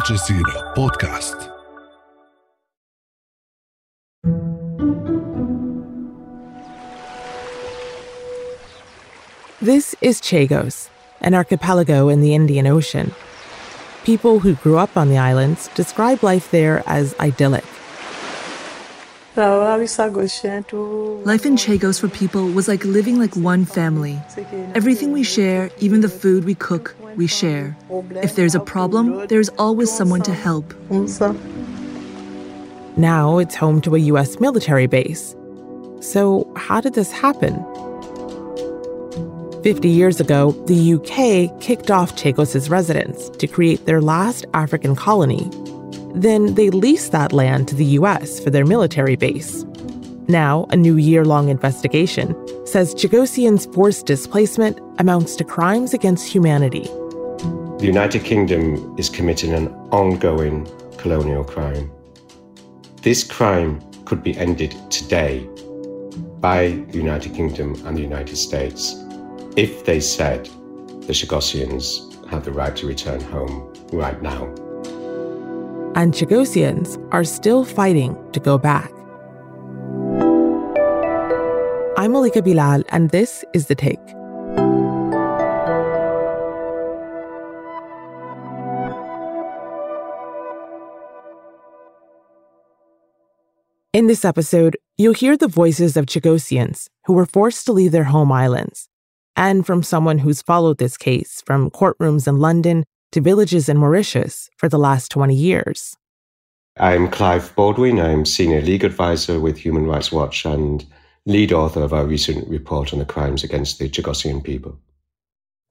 الجزيرة بودكاست This is Chagos, an archipelago in the Indian Ocean. People who grew up on the islands describe life there as idyllic. Life in Chagos for people was like living like one family. Everything we share, even the food we cook, we share. If there's a problem, there's always someone to help. Now it's home to a US military base. So, how did this happen? 50 years ago, the UK kicked off Chagos' residents to create their last African colony. Then they leased that land to the US for their military base. Now, a new year long investigation says Chagosians' forced displacement amounts to crimes against humanity. The United Kingdom is committing an ongoing colonial crime. This crime could be ended today by the United Kingdom and the United States if they said the Chagosians have the right to return home right now. And Chagosians are still fighting to go back. I'm Malika Bilal, and this is The Take. In this episode, you'll hear the voices of Chagosians who were forced to leave their home islands, and from someone who's followed this case from courtrooms in London to villages in Mauritius for the last 20 years. I'm Clive Baldwin. I'm Senior Legal Advisor with Human Rights Watch and lead author of our recent report on the crimes against the Chagosian people.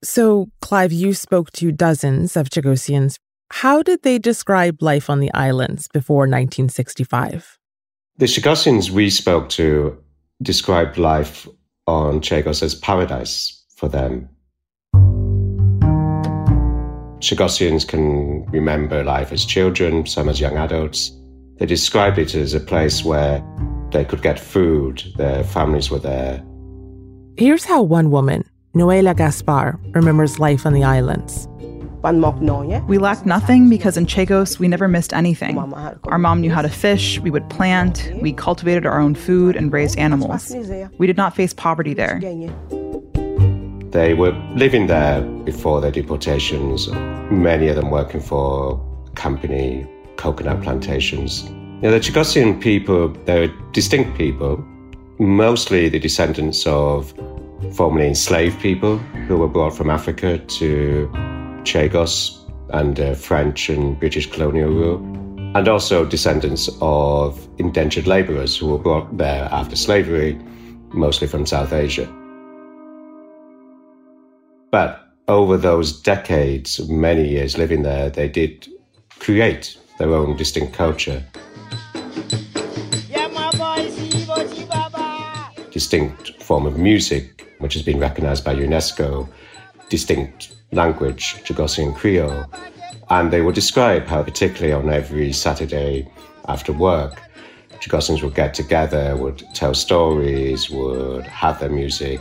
So, Clive, you spoke to dozens of Chagosians. How did they describe life on the islands before 1965? The Chagosians we spoke to described life on Chagos as paradise for them. Chagosians can remember life as children, some as young adults. They describe it as a place where they could get food, their families were there. Here's how one woman, Noela Gaspar, remembers life on the islands. We lacked nothing because in Chagos we never missed anything. Our mom knew how to fish, we would plant, we cultivated our own food and raised animals. We did not face poverty there. They were living there before their deportations, many of them working for company coconut plantations. You know, the Chagosian people, they're distinct people, mostly the descendants of formerly enslaved people who were brought from Africa to Chagos under uh, French and British colonial rule, and also descendants of indentured labourers who were brought there after slavery, mostly from South Asia. But over those decades, many years living there, they did create their own distinct culture. Distinct form of music, which has been recognized by UNESCO, distinct language, Chagosian Creole, and they would describe how, particularly on every Saturday after work, Chagosians would get together, would tell stories, would have their music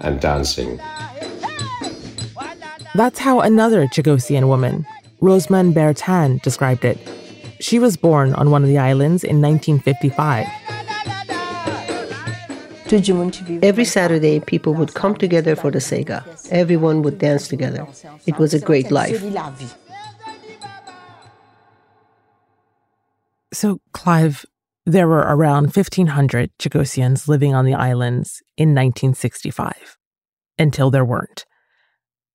and dancing. That's how another Chagosian woman, Rosemond Bertin, described it. She was born on one of the islands in 1955. Every Saturday, people would come together for the Sega. Everyone would dance together. It was a great life. So, Clive, there were around 1,500 Chagosians living on the islands in 1965, until there weren't.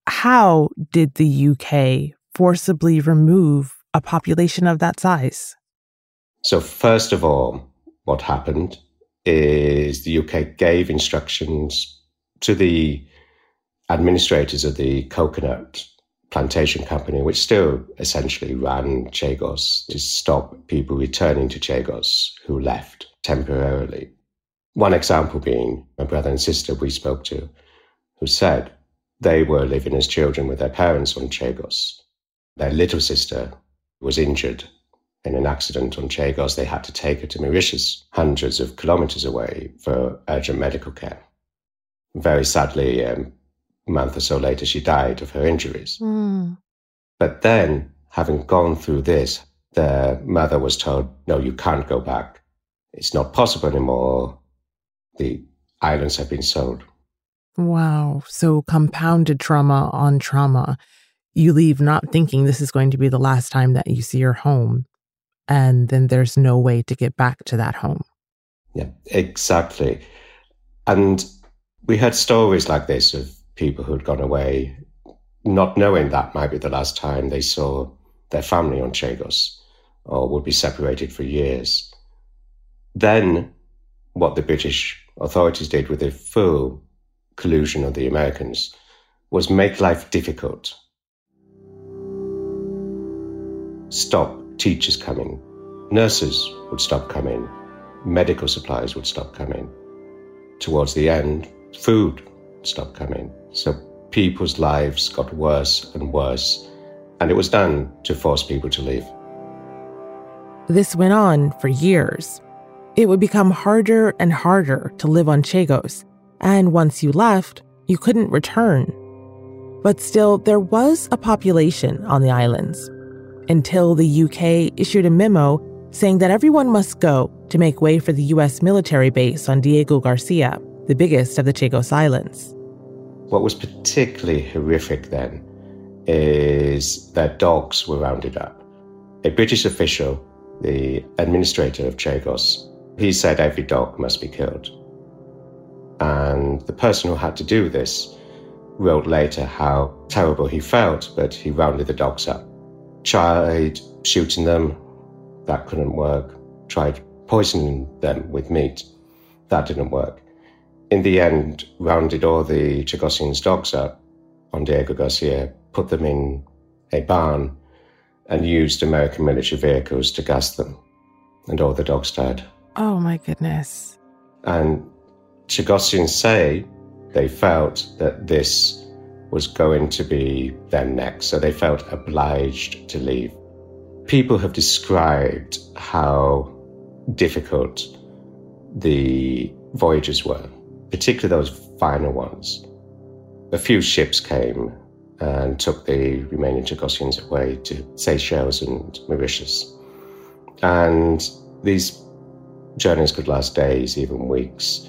How did the UK forcibly remove a population of that size? So, first of all, what happened is the UK gave instructions to the administrators of the coconut plantation company, which still essentially ran Chagos, to stop people returning to Chagos who left temporarily. One example being my brother and sister we spoke to, who said they were living as children with their parents on Chagos. Their little sister was injured in an accident on Chagos, they had to take her to Mauritius, hundreds of kilometers away, for urgent medical care. Very sadly, um, a month or so later, she died of her injuries. Mm. But then, having gone through this, their mother was told, no, you can't go back. It's not possible anymore. The islands have been sold. Wow. So compounded trauma on trauma. You leave not thinking this is going to be the last time that you see your home. And then there's no way to get back to that home. Yeah, exactly. And we heard stories like this of people who'd gone away not knowing that might be the last time they saw their family on Chagos or would be separated for years. Then, what the British authorities did with the full collusion of the Americans was make life difficult. Stop teachers coming, nurses would stop coming, medical supplies would stop coming. Towards the end, food stopped coming. So people's lives got worse and worse, and it was done to force people to leave. This went on for years. It would become harder and harder to live on Chagos, and once you left, you couldn't return. But still, there was a population on the islands until the UK issued a memo saying that everyone must go to make way for the US military base on Diego Garcia, the biggest of the Chagos Islands. What was particularly horrific then is that dogs were rounded up. A British official, the administrator of Chagos, he said every dog must be killed. And the person who had to do this wrote later how terrible he felt, but he rounded the dogs up. Tried shooting them, that couldn't work. Tried poisoning them with meat, that didn't work in the end, rounded all the Chagosians' dogs up on Diego Garcia, put them in a barn, and used American military vehicles to gas them. And all the dogs died. Oh my goodness. And Chagosians say they felt that this was going to be their next, so they felt obliged to leave. People have described how difficult the voyages were particularly those final ones. A few ships came and took the remaining Chagosians away to Seychelles and Mauritius. And these journeys could last days, even weeks.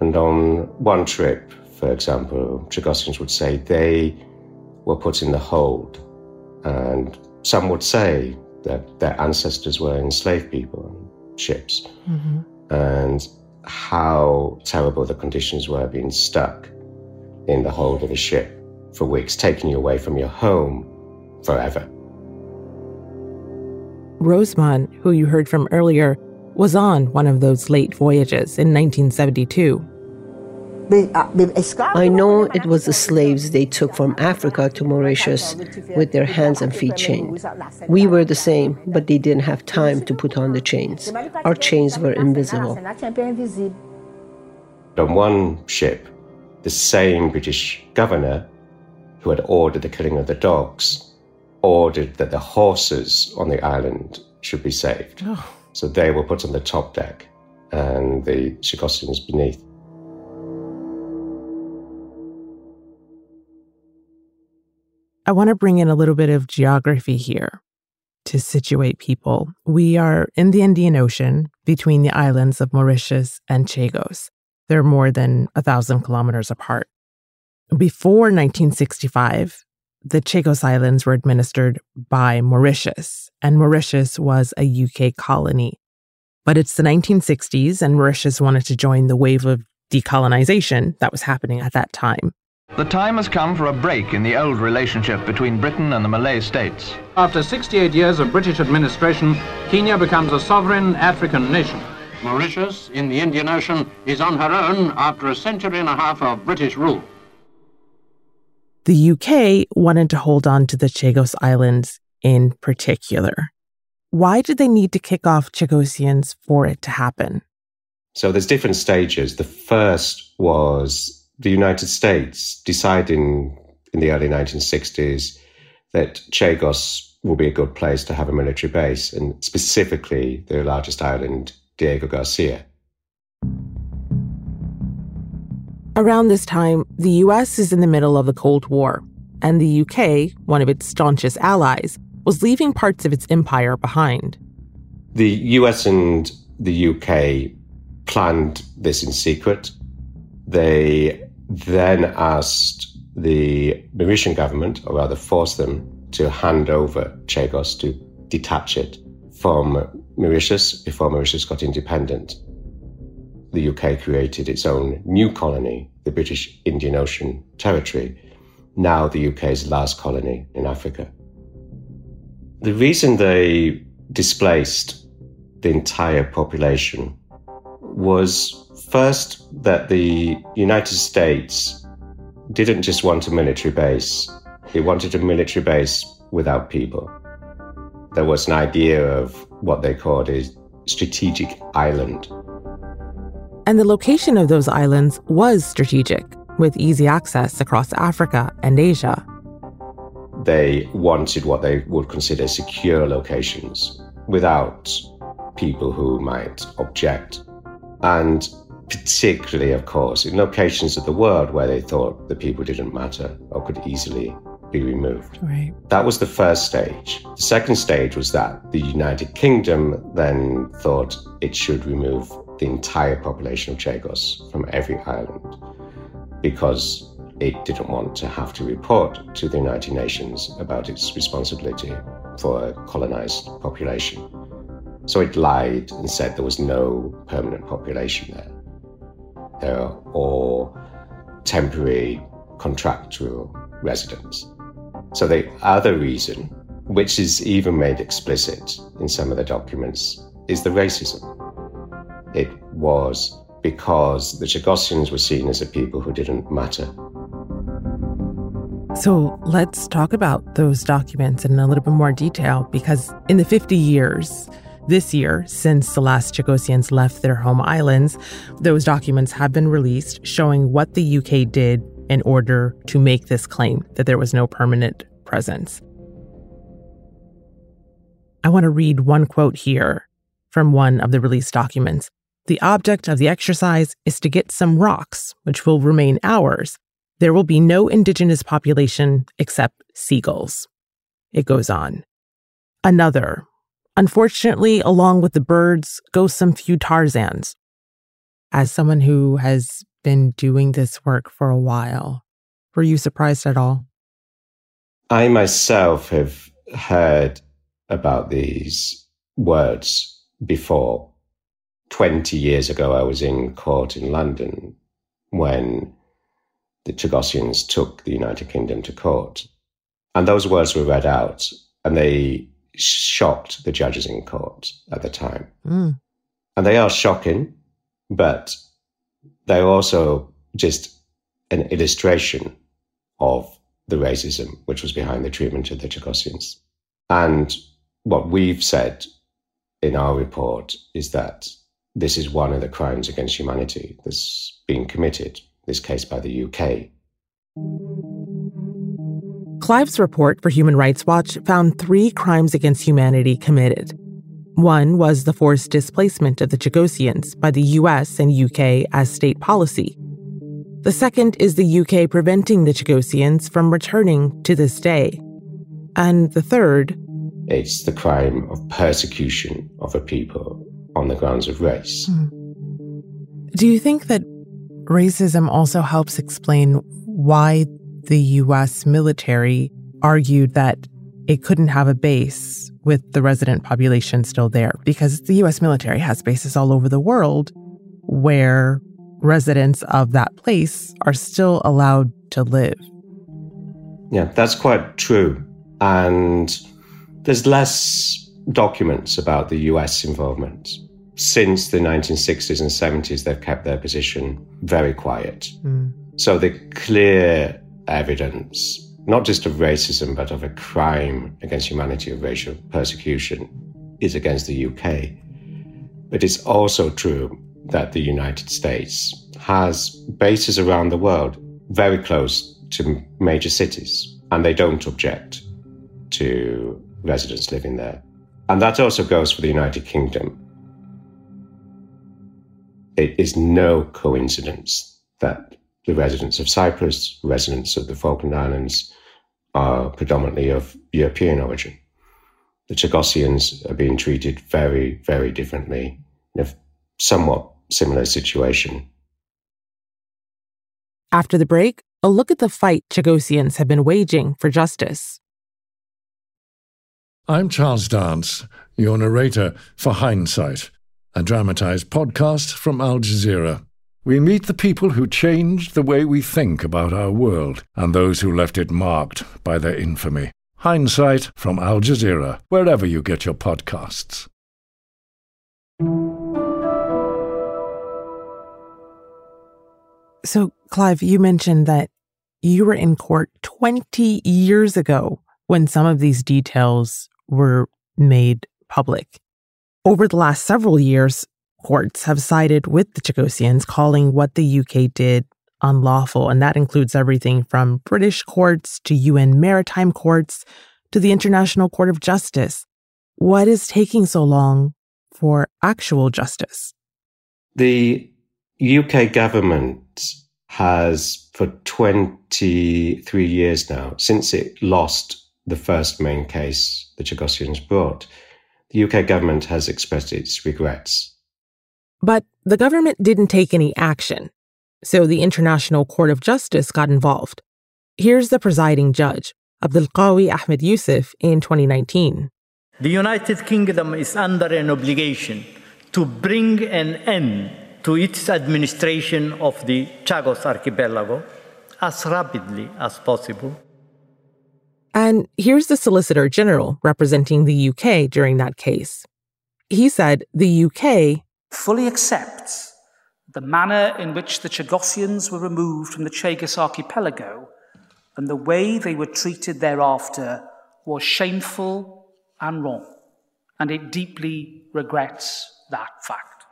And on one trip, for example, Chagosians would say they were put in the hold. And some would say that their ancestors were enslaved people on ships. Mm-hmm. And how terrible the conditions were being stuck in the hold of a ship for weeks, taking you away from your home forever. Rosemond, who you heard from earlier, was on one of those late voyages in 1972. I know it was the slaves they took from Africa to Mauritius with their hands and feet chained. We were the same, but they didn't have time to put on the chains. Our chains were invisible. On one ship, the same British governor who had ordered the killing of the dogs ordered that the horses on the island should be saved. Oh. So they were put on the top deck and the Chagosians beneath. I want to bring in a little bit of geography here to situate people. We are in the Indian Ocean between the islands of Mauritius and Chagos. They're more than a thousand kilometers apart. Before 1965, the Chagos Islands were administered by Mauritius, and Mauritius was a UK colony. But it's the 1960s, and Mauritius wanted to join the wave of decolonization that was happening at that time. The time has come for a break in the old relationship between Britain and the Malay states. After 68 years of British administration, Kenya becomes a sovereign African nation. Mauritius, in the Indian Ocean, is on her own after a century and a half of British rule. The UK wanted to hold on to the Chagos Islands in particular. Why did they need to kick off Chagosians for it to happen? So there's different stages. The first was the United States deciding in the early 1960s that Chagos will be a good place to have a military base, and specifically the largest island, Diego Garcia. Around this time, the US is in the middle of the Cold War, and the UK, one of its staunchest allies, was leaving parts of its empire behind. The US and the UK planned this in secret. They then asked the Mauritian government, or rather forced them, to hand over Chagos, to detach it from Mauritius before Mauritius got independent. The UK created its own new colony, the British Indian Ocean Territory, now the UK's last colony in Africa. The reason they displaced the entire population was first that the United States didn't just want a military base, it wanted a military base without people. There was an idea of what they called a strategic island. And the location of those islands was strategic, with easy access across Africa and Asia. They wanted what they would consider secure locations without people who might object. And particularly, of course, in locations of the world where they thought the people didn't matter or could easily be removed. Right. That was the first stage. The second stage was that the United Kingdom then thought it should remove the entire population of Chagos from every island because it didn't want to have to report to the United Nations about its responsibility for a colonized population. So it lied and said there was no permanent population there. All temporary contractual residents. So the other reason, which is even made explicit in some of the documents, is the racism. It was because the Chagosians were seen as a people who didn't matter. So let's talk about those documents in a little bit more detail because in the 50 years, this year, since the last Chagosians left their home islands, those documents have been released showing what the UK did in order to make this claim that there was no permanent presence. I want to read one quote here from one of the released documents. The object of the exercise is to get some rocks, which will remain ours. There will be no indigenous population except seagulls. It goes on. Another. Unfortunately, along with the birds go some few Tarzans. As someone who has been doing this work for a while. Were you surprised at all? I myself have heard about these words before. 20 years ago, I was in court in London when the Chagosians took the United Kingdom to court. And those words were read out, and they shocked the judges in court at the time. Mm. And they are shocking, but they're also just an illustration of the racism which was behind the treatment of the Chagosians. And what we've said in our report is that this is one of the crimes against humanity that's being committed, this case by the UK. Clive's report for Human Rights Watch found three crimes against humanity committed. One was the forced displacement of the Chagosians by the US and UK as state policy. The second is the UK preventing the Chagosians from returning to this day. And the third, it's the crime of persecution of a people on the grounds of race. Hmm. Do you think that racism also helps explain why the US military argued that it couldn't have a base with the resident population still there because the US military has bases all over the world where residents of that place are still allowed to live. Yeah, that's quite true. And there's less documents about the US involvement. Since the 1960s and 70s, they've kept their position very quiet. Mm. So the clear evidence not just of racism, but of a crime against humanity of racial persecution, is against the UK. But it's also true that the United States has bases around the world very close to major cities, and they don't object to residents living there. And that also goes for the United Kingdom. It is no coincidence that the residents of Cyprus, residents of the Falkland Islands, are predominantly of European origin. the Chagossians are being treated very, very differently in a somewhat similar situation. After the break, a look at the fight Chagossians have been waging for justice. I'm Charles Dance, your narrator for Hindsight, a dramatized podcast from Al Jazeera. We meet the people who changed the way we think about our world and those who left it marked by their infamy. Hindsight from Al Jazeera, wherever you get your podcasts. So, Clive, you mentioned that you were in court 20 years ago when some of these details were made public. Over the last several years, courts have sided with the Chagosians, calling what the UK did unlawful. And that includes everything from British courts to UN maritime courts to the International Court of Justice. What is taking so long for actual justice? The UK government has, for 23 years now, since it lost the first main case the Chagossians brought, the UK government has expressed its regrets. But the government didn't take any action, so the International Court of Justice got involved. Here's the presiding judge, Abdulqawi Ahmed Yusuf, in 2019. The United Kingdom is under an obligation to bring an end to its administration of the Chagos archipelago as rapidly as possible and here's the Solicitor General representing the UK during that case. He said the UK fully accepts the manner in which the Chagossians were removed from the Chagos archipelago and the way they were treated thereafter was shameful and wrong, and it deeply regrets that fact.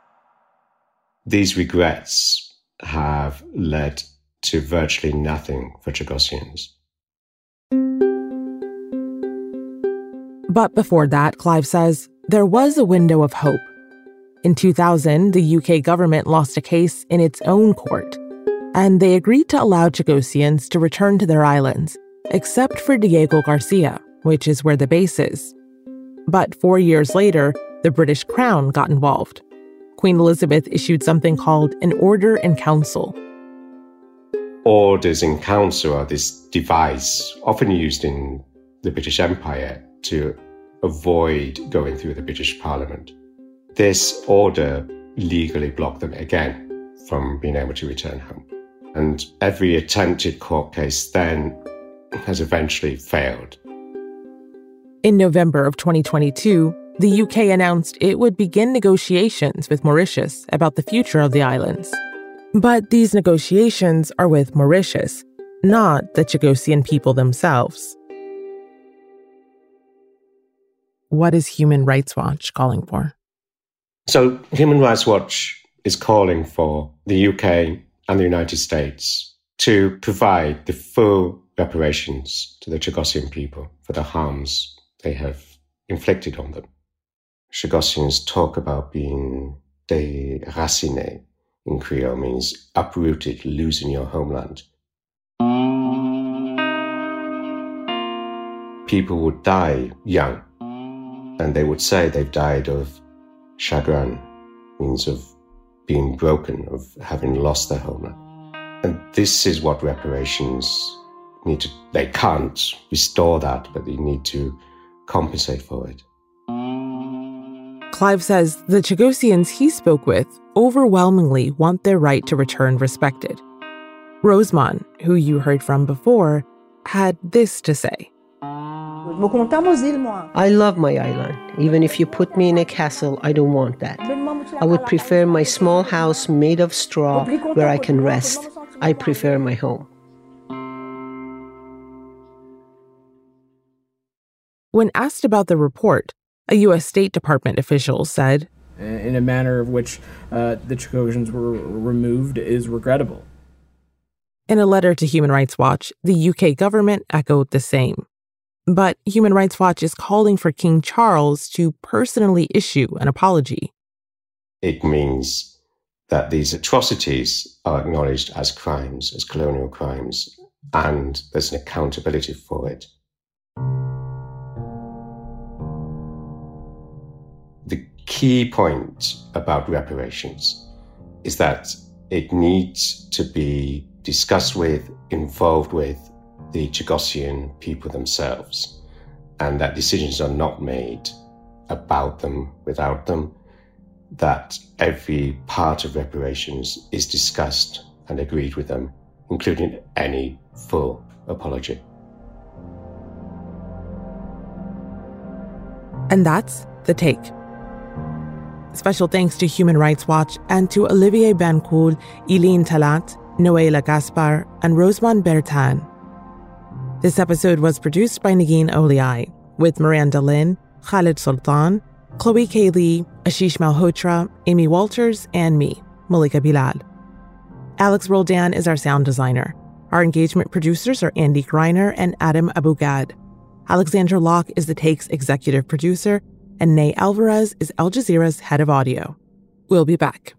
These regrets have led to virtually nothing for Chagossians. But before that, Clive says, there was a window of hope. In 2000, the UK government lost a case in its own court, and they agreed to allow Chagosians to return to their islands, except for Diego Garcia, which is where the base is. But four years later, the British Crown got involved. Queen Elizabeth issued something called an Order in Council. Orders in Council are this device often used in the British Empire to avoid going through the British Parliament. This order legally blocked them again from being able to return home. And every attempted court case then has eventually failed. In November of 2022, the UK announced it would begin negotiations with Mauritius about the future of the islands. But these negotiations are with Mauritius, not the Chagossian people themselves. what is Human Rights Watch calling for? So, Human Rights Watch is calling for the UK and the United States to provide the full reparations to the Chagossian people for the harms they have inflicted on them. Chagossians talk about being déraciné in Creole means uprooted, losing your homeland. People would die young and they would say they've died of chagrin, means of being broken, of having lost their homeland. And this is what reparations need to, they can't restore that, but they need to compensate for it. Clive says the Chagosians he spoke with overwhelmingly want their right to return respected. Rosemond, who you heard from before, had this to say. I love my island. Even if you put me in a castle, I don't want that. I would prefer my small house made of straw where I can rest. I prefer my home. When asked about the report, a U.S. State Department official said, In a manner of which uh, the Chagossians were removed is regrettable. In a letter to Human Rights Watch, the UK government echoed the same. But Human Rights Watch is calling for King Charles to personally issue an apology. It means that these atrocities are acknowledged as crimes, as colonial crimes, and there's an accountability for it. The key point about reparations is that it needs to be discussed with, involved with the Chagossian people themselves, and that decisions are not made about them without them, that every part of reparations is discussed and agreed with them, including any full apology. And that's the take. Special thanks to Human Rights Watch and to Olivier Bancoult, Eileen Talat, Noela Gaspar, and Rosemond Bertin. This episode was produced by Negin Owliaei, with Miranda Lynn, Khalid Sultan, Chloe K. Li, Ashish Malhotra, Amy Walters, and me, Malika Bilal. Alex Roldan is our sound designer. Our engagement producers are Andy Greiner and Adam Abou-Gad. Alexandra Locke is the Take's executive producer, and Ney Alvarez is Al Jazeera's head of audio. We'll be back.